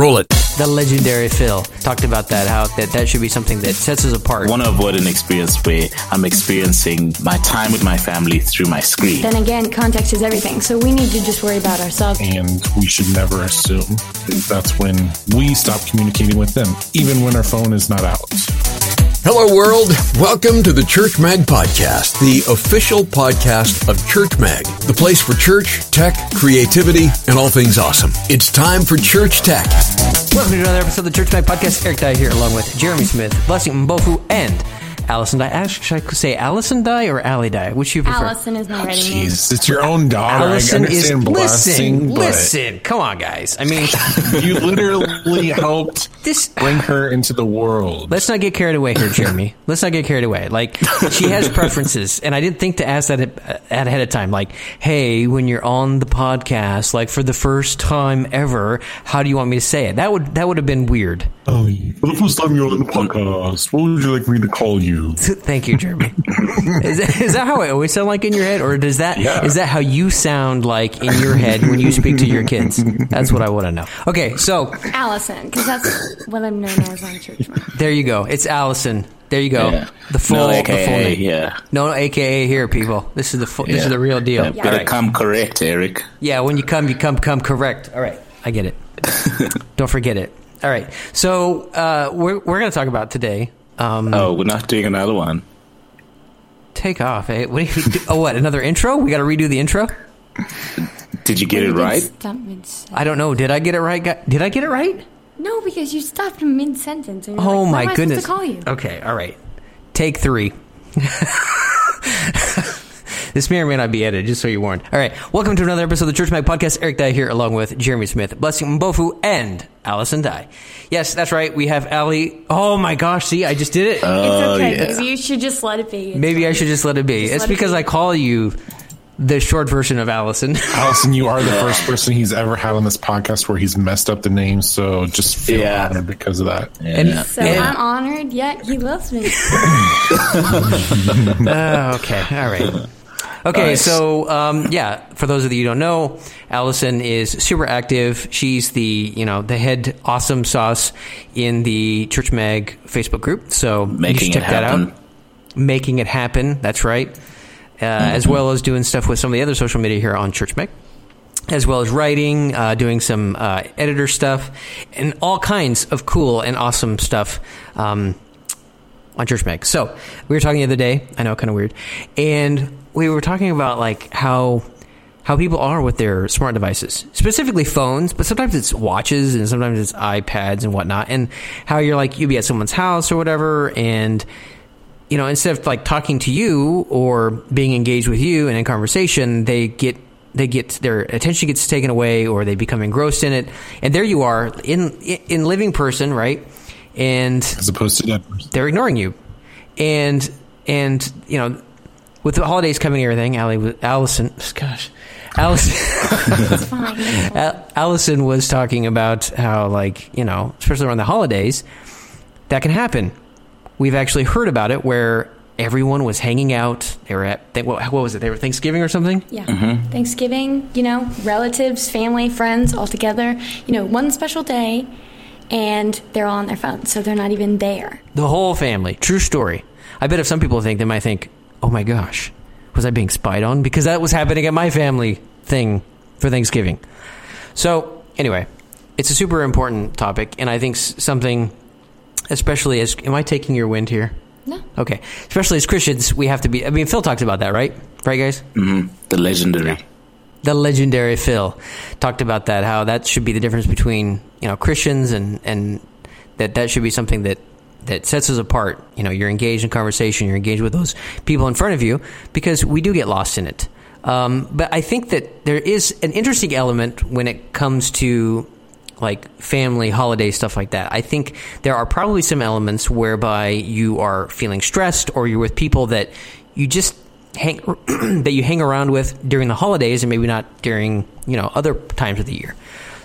Roll it. The legendary Phil talked about that, how that, that should be something that sets us apart. want to avoid an experience where I'm experiencing my time with my family through my screen. Then again, context is everything, so we need to just worry about ourselves. and we should never assume. That's when we stop communicating with them, even when our phone is not out. Hello, world. Welcome to the Church Mag Podcast, the official podcast of Church Mag, the place for church, tech, creativity, and all things awesome. It's time for Church Tech. Welcome to another episode of the Church Mag Podcast. Eric Dye here, along with Jeremy Smith, Blessing Mbofu, and Allison Dye. Ash- Should I say Allison Dye or Allie Dye? Which you prefer? Allison is my writing name. Jeez, it's your own daughter. Allison I is understand blessing, listen, but listen. Come on, guys. I mean, you literally helped this. bring her into the world. Let's not get carried away here, Jeremy. Let's not get carried away. Like she has preferences, and I didn't think to ask that at- at ahead of time. Like, hey, when you're on the podcast, like for the first time ever, how do you want me to say it? That would that would have been weird. Oh, for the first time you're on the podcast, what would you like me to call you? Thank you, Jeremy. is, that, is that how I always sound like in your head, or does that is Yeah. that how you sound like in your head when you speak to your kids? That's what I want to know. Okay, so Allison, because that's what I'm known as on Church Mag. there you go. It's Allison. There you go. Yeah. The full, no, the full name. yeah. No, AKA here, people. This is the full, this is the real deal. Yeah, All Better right. come correct, Eric. Yeah, when you come, you come, come correct. All right, I get it. Don't forget it. All right, so uh, we're we're going to talk about today. Um, Oh, we're not doing another one. Take off. Eh? What do you do? Oh, what? Another intro? We got to redo the intro. Did you get it right? Mid-sentence. I don't know. Did I get it right? gu- Did I get it right? No, because you stopped mid sentence. Oh like, my goodness. To call you? Okay, all right. Take three. this may or may not be edited, just so you're warned. All right, welcome to another episode of the Church Mag Podcast. Eric Dye here, along with Jeremy Smith, Blessing Mbofu, and Allison Dye. Yes, that's right. We have Allie. Oh my gosh! See, I just did it. It's okay. yeah. Maybe you should just let it be. It's Maybe I should just let it be. Just it's let it because be. I call you the short version of Allison. Allison, you are the first person he's ever had on this podcast where he's messed up the name, so just feel Yeah. honored because of that. Yeah. So and- I'm honored, yet he loves me. Uh, okay, all right. Okay, Nice. so um, yeah, for those of you who don't know, Allison is super active. She's the you know the head awesome sauce in the Church Mag Facebook group. So you Making should check that out. Making it happen. That's right. Uh, As well as doing stuff with some of the other social media here on Church Mag. As well as writing, uh, doing some uh, editor stuff, and all kinds of cool and awesome stuff. Um, on Church Mag. So we were talking the other day. I know, kind of weird, and we were talking about like how how people are with their smart devices, specifically phones, but sometimes it's watches and sometimes it's iPads and whatnot, and how you're like you'll be at someone's house or whatever, and you know instead of like talking to you or being engaged with you and in conversation, they get they get their attention gets taken away or they become engrossed in it, and there you are in in living person, right? And As opposed to that they're ignoring you, and and you know, with the holidays coming and everything, Allie, Allison, gosh, Allison, It's fine. Al- Allison was talking about how like you know, especially around the holidays, that can happen. We've actually heard about it where everyone was hanging out. They were at they, what, what was it? They were Thanksgiving or something. Yeah. Mm-hmm. Thanksgiving, you know, relatives, family, friends all together. You know, one special day, and they're all on their phones, so they're not even there. The whole family. True story. I bet if some people think, they might think, oh my gosh, was I being spied on? Because that was happening at my family thing for Thanksgiving. So, anyway, it's a super important topic, and I think something, especially as. Am I taking your wind here? No. Okay. Especially as Christians, we have to be. I mean, Phil talked about that, right? Right, guys? Mm-hmm. The legendary. The legendary Phil talked about that how that should be the difference between you know Christians and and that that should be something that that sets us apart. You know, you're engaged in conversation, you're engaged with those people in front of you because we do get lost in it. Um, but I think that there is an interesting element when it comes to like family holiday stuff like that. I think there are probably some elements whereby you are feeling stressed or you're with people that you just hang that you hang around with during the holidays and maybe not during, you know, other times of the year.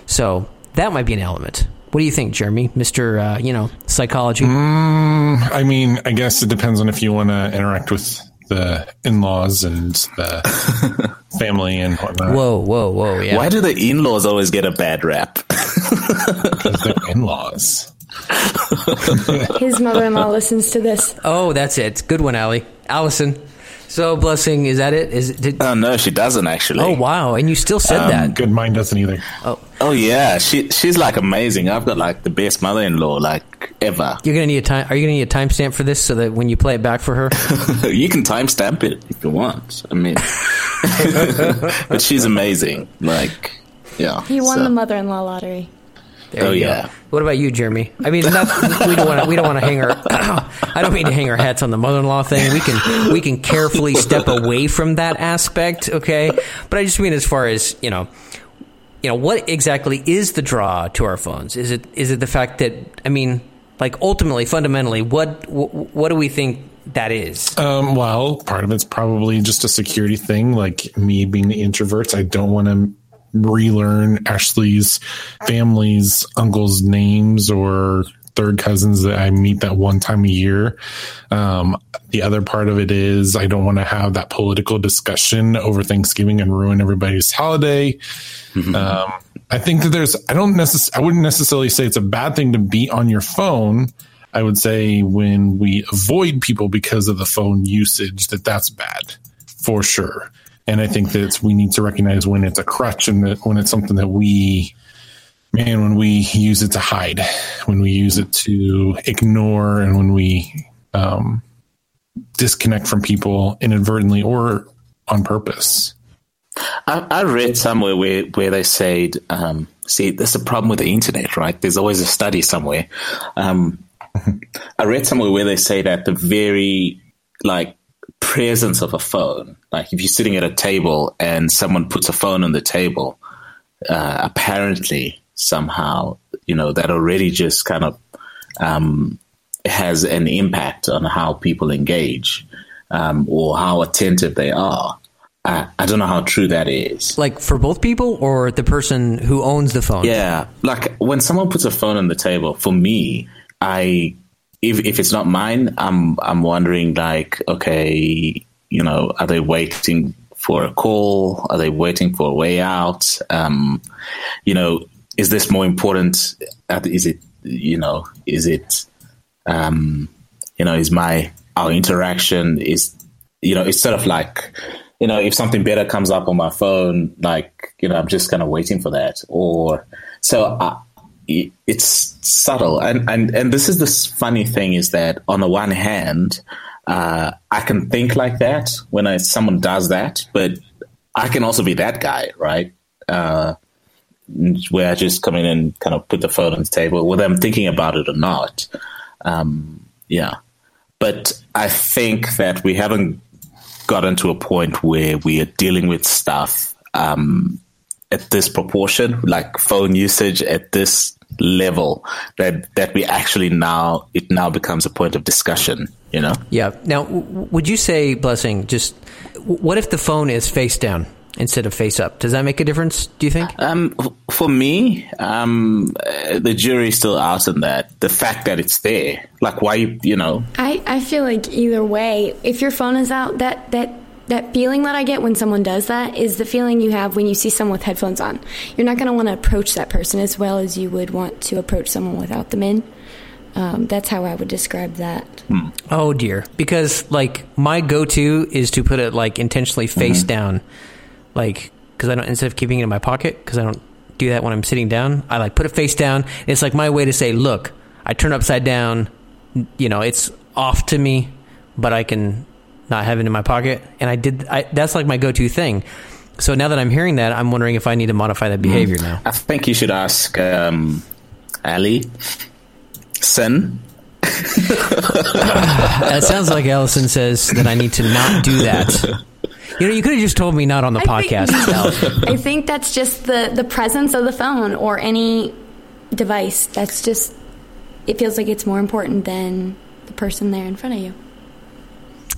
So, that might be an element. What do you think, Jeremy? Mr. Uh, you know, psychology. I mean, I guess it depends on if you want to interact with the in-laws and the family and whatnot. Whoa, whoa, whoa, yeah. Why do the in-laws always get a bad rap? because they're in-laws. His mother-in-law listens to this. Oh, that's it. Good one, Allie. Allison. So, blessing. Is that it? Is it? Did, Oh no, she doesn't actually. oh, wow. And you still said um, that. Good, mind doesn't either. Oh. oh yeah, she she's like amazing. I've got like the best mother-in-law like ever. You're gonna need a time. Are you gonna need a timestamp for this so that when you play it back for her? you can timestamp it if you want. I mean, but she's amazing. Like, yeah. He won so- the mother-in-law lottery. There Oh, you go. yeah. What about you, Jeremy? I mean, not, we don't want to. We don't want to hang our. I don't mean to hang our hats on the mother-in-law thing. We can we can carefully step away from that aspect, okay? But I just mean as far as you know, you know, what exactly is the draw to our phones? Is it is it the fact that I mean, like ultimately, fundamentally, what what, what do we think that is? Um, well, part of it's probably just a security thing. Like me being the introverts, I don't want to relearn Ashley's family's uncles' names or third cousins that I meet that one time a year. Um, the other part of it is I don't want to have that political discussion over Thanksgiving and ruin everybody's holiday. Um, I think that there's, I don't necess- I wouldn't necessarily say it's a bad thing to be on your phone. I would say when we avoid people because of the phone usage, that that's bad for sure. And I think that we need to recognize when it's a crutch and that when it's something that we, man, when we use it to hide, when we use it to ignore, and when we um, disconnect from people inadvertently or on purpose. I, I read somewhere where, where they said, um, see, there's a problem with the internet, right? There's always a study somewhere. Um, I read somewhere where they say that the very like presence of a phone, like if you're sitting at a table and someone puts a phone on the table, uh, apparently somehow, you know, that already just kind of um, has an impact on how people engage um, or how attentive they are. I, I don't know how true that is. Like for both people or the person who owns the phone? Yeah, like when someone puts a phone on the table, for me, I if if it's not mine, I'm I'm wondering like, okay, you know, are they waiting for a call? Are they waiting for a way out? Um, you know, is this more important? Is it you know, is it um, you know, is my our interaction is you know, it's sort of like you know, if something better comes up on my phone, like you know, I'm just kind of waiting for that, or so. I, it's subtle, and and and this is the funny thing is that on the one hand, uh, I can think like that when I, someone does that, but I can also be that guy, right? Uh, where I just come in and kind of put the phone on the table, whether I'm thinking about it or not. Um, yeah, but I think that we haven't gotten to a point where we are dealing with stuff um, at this proportion, like phone usage at this level, that that we actually now it now becomes a point of discussion. You know, Yeah. Now, w- would you say, Blessing, just w- what if the phone is face down instead of face up? Does that make a difference, do you think? um, f- for me, um, uh, the jury's still out on that. The fact that it's there, like why you you know, I, I feel like either way, if your phone is out, that that that feeling that I get when someone does that is the feeling you have when you see someone with headphones on. You're not going to want to approach that person as well as you would want to approach someone without them in. Um, that's how I would describe that. Oh dear. Because like my go-to is to put it like intentionally face down, like because I don't instead of keeping it in my pocket because I don't do that when I'm sitting down. I like put it face down. It's like my way to say, look, I turn upside down. You know, it's off to me, but I can not have it in my pocket. And I did. I, that's like my go-to thing. So now that I'm hearing that, I'm wondering if I need to modify that behavior now. I think you should ask um, Ali, Sin. It sounds like Allison says that I need to not do that. You know, you could have just told me not on the I think- podcast. Allison. I think that's just the, the presence of the phone or any device. That's just, it feels like it's more important than the person there in front of you.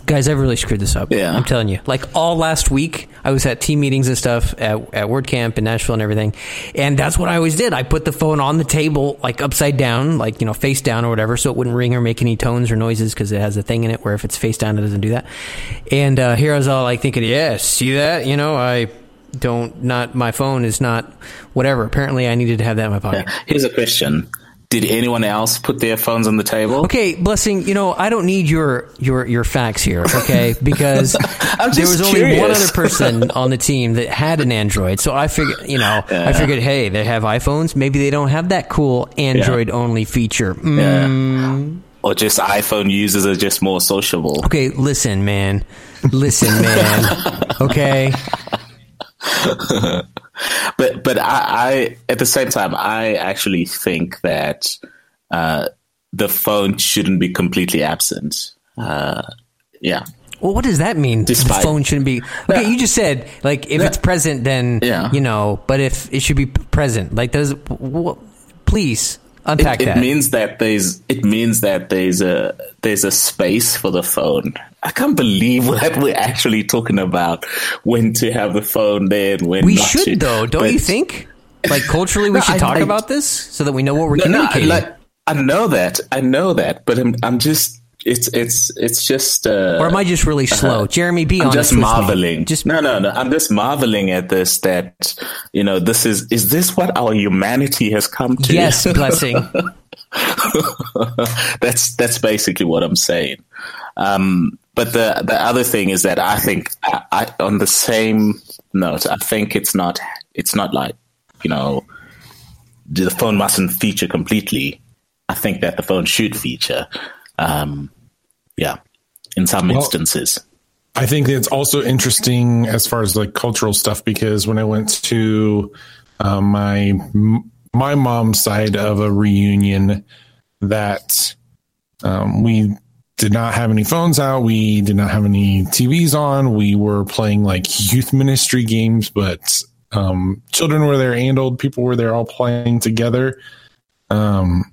Guys, I've really screwed this up. Yeah. I'm telling you. Like all last week, I was at team meetings and stuff at, at WordCamp in Nashville and everything. And that's what I always did. I put the phone on the table, like upside down, like, you know, face down or whatever, so it wouldn't ring or make any tones or noises because it has a thing in it where if it's face down, it doesn't do that. And uh, here I was all like thinking, yeah, see that? You know, I don't not my phone is not whatever. Apparently, I needed to have that in my pocket. Yeah. Here's a question: Did anyone else put their phones on the table? Okay, blessing. You know, I don't need your your your facts here, okay? Because there was only one other person on the team that had an Android, so I figured, you know, I figured, hey, they have iPhones. Maybe they don't have that cool Android only feature. Mm. Or just iPhone users are just more sociable? Okay, listen, man. Listen, man. Okay. But but I, I at the same time I actually think that uh, the phone shouldn't be completely absent. Uh, yeah, Well, what does that mean? The phone shouldn't be. Okay, you just said like if it's present, then Yeah. you know. But if it should be present, like does wh- please unpack it, that. it means that there's it means that there's a there's a space for the phone. I can't believe what we're actually talking about when to have the phone there and when we not to. should though, don't But- you think? Like culturally, we No, should I- talk I- about this so that we know what we're No, no, communicating. like, I know that, I know that, but I'm I'm just it's it's it's just. Uh, or am I just really slow? Jeremy, be I'm honest just marveling. Just no, no, no. I'm just marveling at this. That you know, this is is this what our humanity has come to? yes, blessing. that's that's basically what I'm saying. Um, but the the other thing is that I think I, I, on the same note, I think it's not it's not like you know the phone mustn't feature completely. I think that the phone should feature. Um, yeah, in some Well- instances. I think it's also interesting as far as like cultural stuff because when I went to uh, my my mom's side of a reunion, that um, we did not have any phones out, we did not have any TVs on, we were playing like youth ministry games, but um, children were there and old people were there all playing together. Um,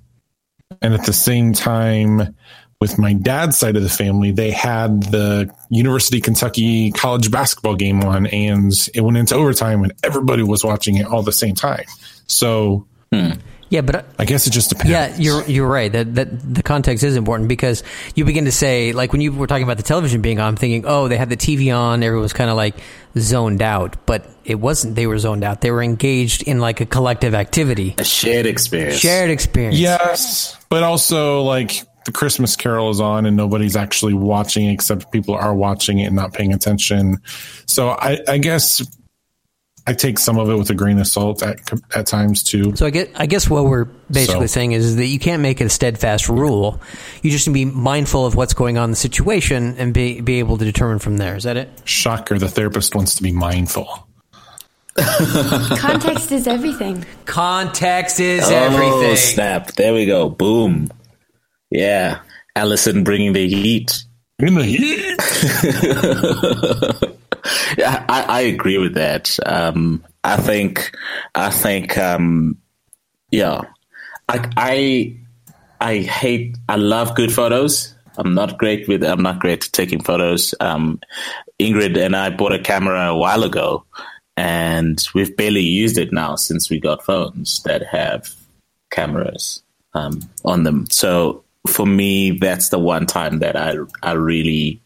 and at the same time, with my dad's side of the family, they had the University of Kentucky college basketball game on, and it went into overtime, and everybody was watching it all the same time. So hmm. Yeah, but I guess it just depends. Yeah, you're you're right. That that the context is important because you begin to say like when you were talking about the television being on, I'm thinking, oh, they had the TV on, everyone was kind of like zoned out, but it wasn't. They were zoned out. They were engaged in like a collective activity, A shared experience. shared experience. Yes, but also like the Christmas Carol is on and nobody's actually watching except people are watching it and not paying attention. So I, I guess I take some of it with a grain of salt at at times too. So I get, I guess what we're basically So- saying is that you can't make it a steadfast rule. You just need to be mindful of what's going on in the situation and be be able to determine from there. Is that it? Shocker, the therapist wants to be mindful. Context is everything. Context is Oh, everything. snap. There we go. Boom. Yeah. Allison bringing the heat. In the heat. Yeah, I, I agree with that. Um, I think, I think, um, yeah, I, I, I hate, I love good photos. I'm not great with, I'm not great at taking photos. Um, Ingrid and I bought a camera a while ago and we've barely used it now since we got phones that have cameras, um, on them. So for me, that's the one time that I, I really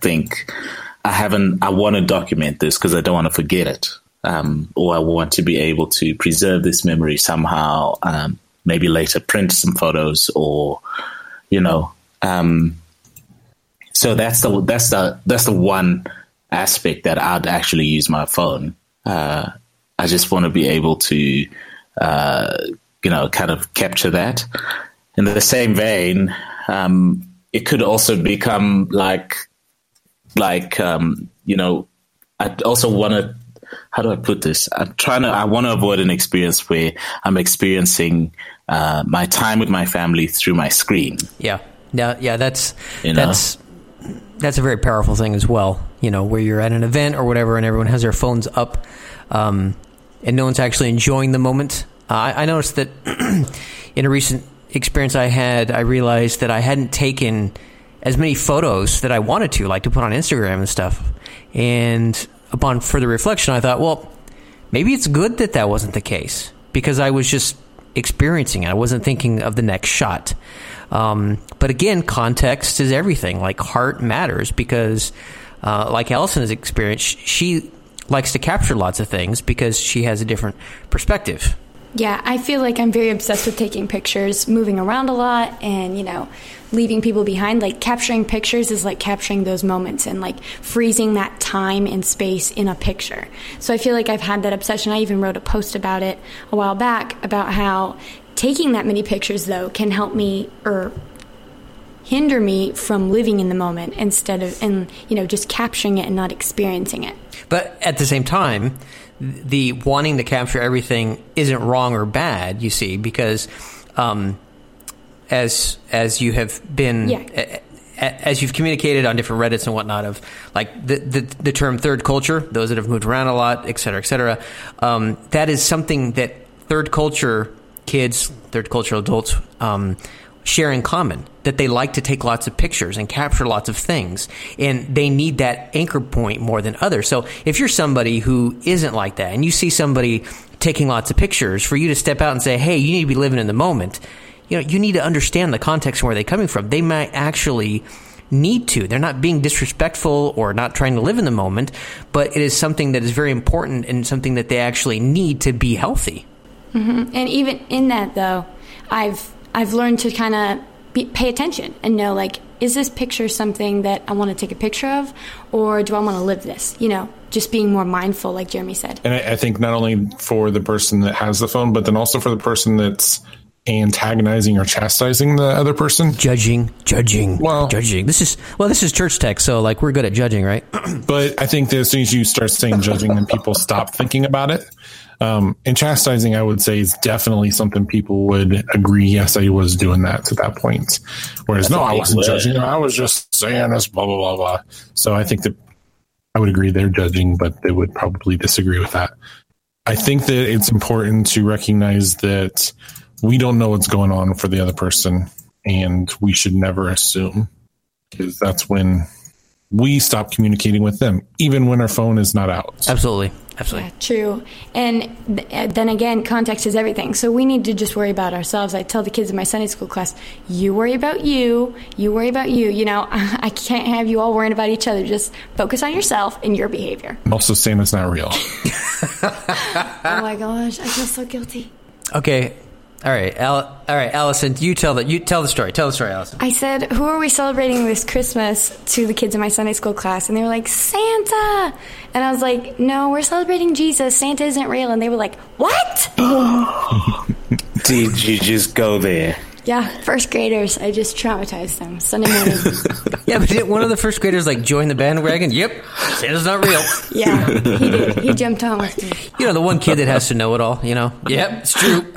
think I haven't. I want to document this because I don't want to forget it, um, or I want to be able to preserve this memory somehow. Um, maybe later print some photos, or you know. Um, so that's the that's the that's the one aspect that I'd actually use my phone. Uh, I just want to be able to, uh, you know, kind of capture that. In the same vein, um, it could also become like like um, you know i also want to how do i put this i'm trying to i want to avoid an experience where i'm experiencing uh, my time with my family through my screen Yeah, yeah, yeah. That's You know? that's that's a very powerful thing as well. You know, where you're at an event or whatever, and everyone has their phones up, um, and no one's actually enjoying the moment. Uh, I, I noticed that in a recent experience I had, I realized that I hadn't taken as many photos that I wanted to, like to put on Instagram and stuff. And upon further reflection, I thought, well, maybe it's good that that wasn't the case because I was just experiencing it. I wasn't thinking of the next shot. Um, but again, context is everything. Like heart matters because, uh, like Allison has experienced, she likes to capture lots of things because she has a different perspective. Yeah, I feel like I'm very obsessed with taking pictures, moving around a lot, and, you know, leaving people behind. Like, capturing pictures is like capturing those moments and, like, freezing that time and space in a picture. So I feel like I've had that obsession. I even wrote a post about it a while back about how taking that many pictures, though, can help me or hinder me from living in the moment instead of, and, you know, just capturing it and not experiencing it. But at the same time, the wanting to capture everything isn't wrong or bad. You see, because um, as as you have been. Yeah. a- As you've communicated on different Reddits and whatnot of like the, the, the term third culture, those that have moved around a lot, et cetera, et cetera, um, that is something that third culture kids, third culture adults, um, share in common that they like to take lots of pictures and capture lots of things and they need that anchor point more than others. So if you're somebody who isn't like that and you see somebody taking lots of pictures for you to step out and say hey you need to be living in the moment you know you need to understand the context where they're coming from. They might actually need to. They're not being disrespectful or not trying to live in the moment but it is something that is very important and something that they actually need to be healthy. Mm-hmm. And even in that, though, I've I've learned to kind of pay attention and know like, is this picture something that I want to take a picture of, or do I want to live this? You know, just being more mindful, like Jeremy said. And I, I think not only for the person that has the phone, but then also for the person that's antagonizing or chastising the other person. judging, judging, Well- judging. This is well, this is church tech, so like we're good at judging, right? But I think that as soon as you start saying judging, then people stop thinking about it. Um, and chastising, I would say, is definitely something people would agree. Yes, I was doing that to that point. Whereas, no, I wasn't judging. I was just saying this, blah blah blah blah. So I think that I would agree they're judging, but they would probably disagree with that. I think that it's important to recognize that we don't know what's going on for the other person, and we should never assume because that's when we stop communicating with them, even when our phone is not out. Absolutely, absolutely. Yeah, true. And th- uh, then again, context is everything. So we need to just worry about ourselves. I tell the kids in my Sunday school class, you worry about you, you worry about you. You know, I can't have you all worrying about each other. Just focus on yourself and your behavior. And also, Santa's not real. oh my gosh, I feel so guilty. Okay, all right, Al- all right, Allison, you tell the you tell the story. Tell the story, Allison. I said, Who are we celebrating this Christmas to the kids in my Sunday school class? And they were like, Santa. And I was like, No, we're celebrating Jesus. Santa isn't real. And they were like, What? Did you just go there? Yeah, first graders. I just traumatized them Sunday morning. Yeah, but did one of the first graders like join the bandwagon? Yep, Santa's not real. yeah, he did. He jumped on with me. You know, the one kid that has to know it all. You know, yep, it's true.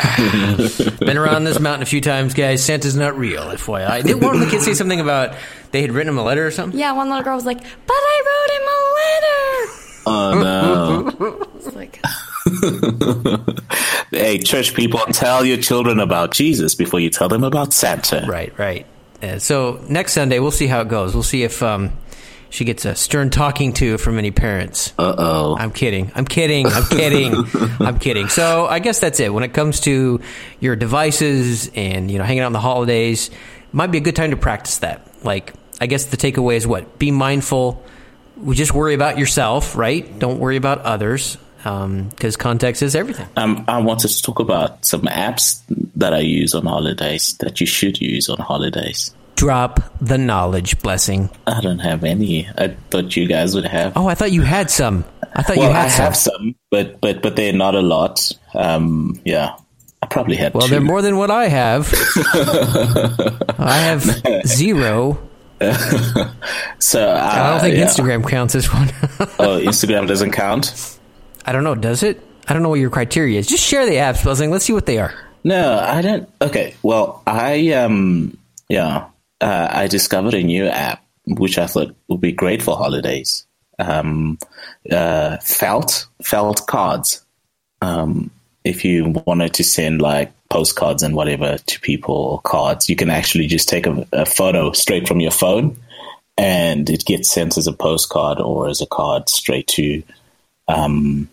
Been around this mountain a few times, guys. Santa's not real. FYI. Did one of the kids say something about they had written him a letter or something? Yeah, one little girl was like, But I wrote him a letter. Oh no! It's like, hey, church people, tell your children about Jesus before you tell them about Santa. Right, right. Uh, so next Sunday, we'll see how it goes. We'll see if um, she gets a stern talking to from any parents. Uh oh. I'm kidding. I'm kidding. I'm kidding. I'm kidding. So I guess that's it. When it comes to your devices and you know hanging out on the holidays, might be a good time to practice that. Like I guess the takeaway is what? Be mindful. We just worry about yourself, right? Don't worry about others because context is everything. Um, I wanted to talk about some apps that I use on holidays that you should use on holidays. Drop the knowledge blessing. I don't have any. I thought you guys would have. Oh, I thought you had some. I thought well, you had I some. have some, but but but they're not a lot. Um, yeah, I probably had. Well, two. they're more than what I have. I have zero. So uh, I don't think yeah. Instagram counts as one. Oh, Instagram doesn't count. I don't know. Does it? I don't know what your criteria is. Just share the apps, Blessing. Let's see what they are. No, I don't. Okay, well, I um, yeah, uh, I discovered a new app which I thought would be great for holidays. Um, uh, felt felt cards. Um, if you wanted to send like postcards and whatever to people or cards, you can actually just take a, a photo straight from your phone, and it gets sent as a postcard or as a card straight to um,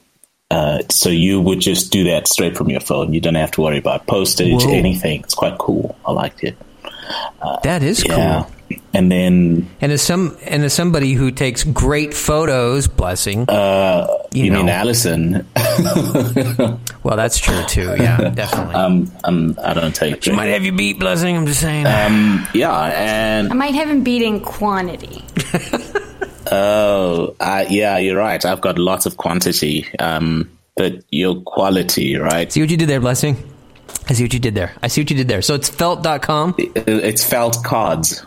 uh, so you would just do that straight from your phone. You don't have to worry about postage, Whoa. anything. It's quite cool. I liked it. That is Yeah. cool. and then And as some and as somebody who takes great photos, blessing. uh, You you, mean know. Allison? well, that's true too. Yeah, definitely. um, um, I don't take. she might have you beat, blessing. I'm just saying. Um, yeah, and I might have him beat in quantity. Oh, uh, yeah, you're right. I've got lots of quantity, um, but your quality, right? see what you did there, blessing. I see what you did there. I see what you did there. So it's felt.com. It- It's Felt Cards,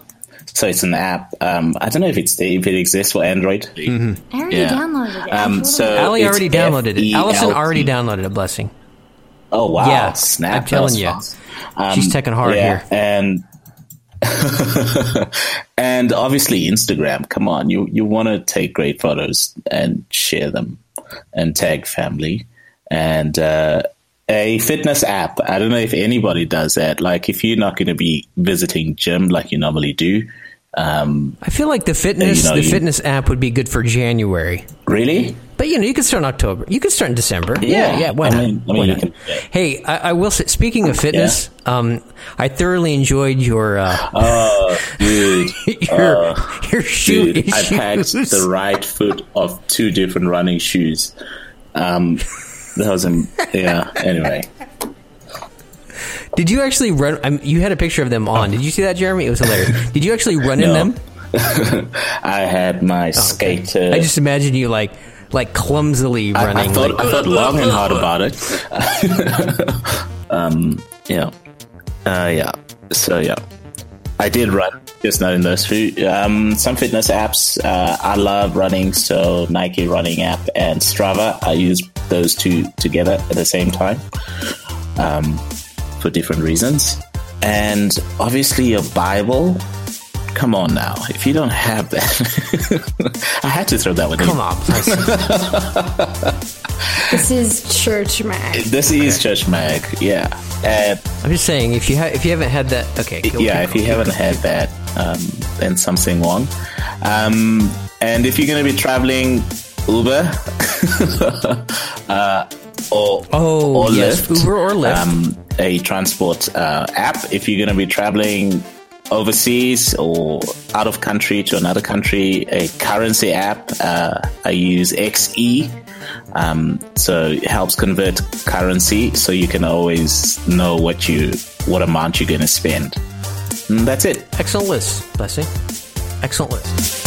so it's an app. Um, I don't know if it's if it exists for Android. I already Yeah. downloaded it. Um, Absolutely. so- Allie already downloaded it. Allison already downloaded a blessing. Oh wow! Yeah, snap! I'm telling you. Um, She's taking hard yeah, here. and and obviously Instagram. Come on, you you want to take great photos and share them, and tag family, and uh, a fitness app. I don't know if anybody does that. Like if you're not going to be visiting gym like you normally do, um, I feel like the fitness You know, the you- fitness app would be good for January. really. But you know, you could start in October. You could start in December. Yeah. Yeah, yeah. Why I not? mean- I mean, Why not? can- Hey, I, I will say. Speaking of fitness, um, I thoroughly enjoyed your uh, Oh, dude. your your shoe Dude, I packed the right foot of two different running shoes. Um, that was, um, yeah, anyway. Did you actually run? I you had a picture of them on. Did you see that, Jeremy? It was hilarious. Did you actually run in them? I had my skater. I just imagine you like like clumsily I, I running. thought, like, I thought long and hard about it. um, yeah. Uh, yeah. So, yeah. I did run, just not in those few. Um, some fitness apps. Uh, I love running, so Nike running app and Strava. I use those two together at the same time um, for different reasons. And obviously, your Bible. Come on now. If you don't have that, I had to throw that one in. Come on. This is Church Mag. This is Church Mag, yeah. And I'm just saying if you ha- if you haven't had that, okay, go- yeah, keep if you haven't had that, um, then something wrong. Um, and if you're going to be traveling, Uber uh, or Oh, or yes, Lyft, Uber or Lyft. um, a transport uh, app. If you're going to be traveling overseas or out of country to another country, a currency app. Uh, I use XE. Um, so it helps convert currency so you can always know what you what amount you're going to spend. And that's it. Excellent list, blessing. Excellent list.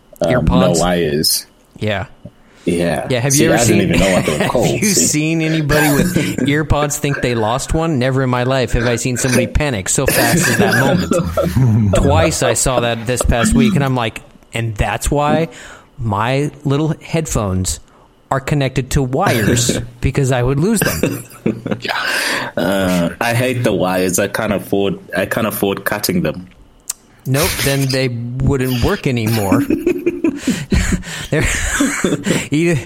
um, no AirPods? wires. Yeah. Yeah. Yeah, have See, you ever seen? didn't even know what they have you see? seen anybody with AirPods think they lost one? Never in my life have I seen somebody panic so fast at that moment. Twice I saw that this past week, and I'm like, and that's why my little headphones are connected to wires because I would lose them. Uh, I hate the wires. I can't afford. I can't afford cutting them. Nope, then they wouldn't work anymore. They're- you-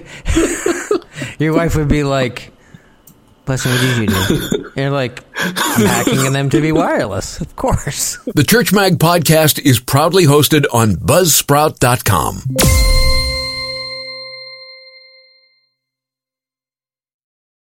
your wife would be like, Blessing, what did you do? And you're like, I'm hacking them to be wireless. Of course. The Church Mag podcast is proudly hosted on Buzzsprout.com.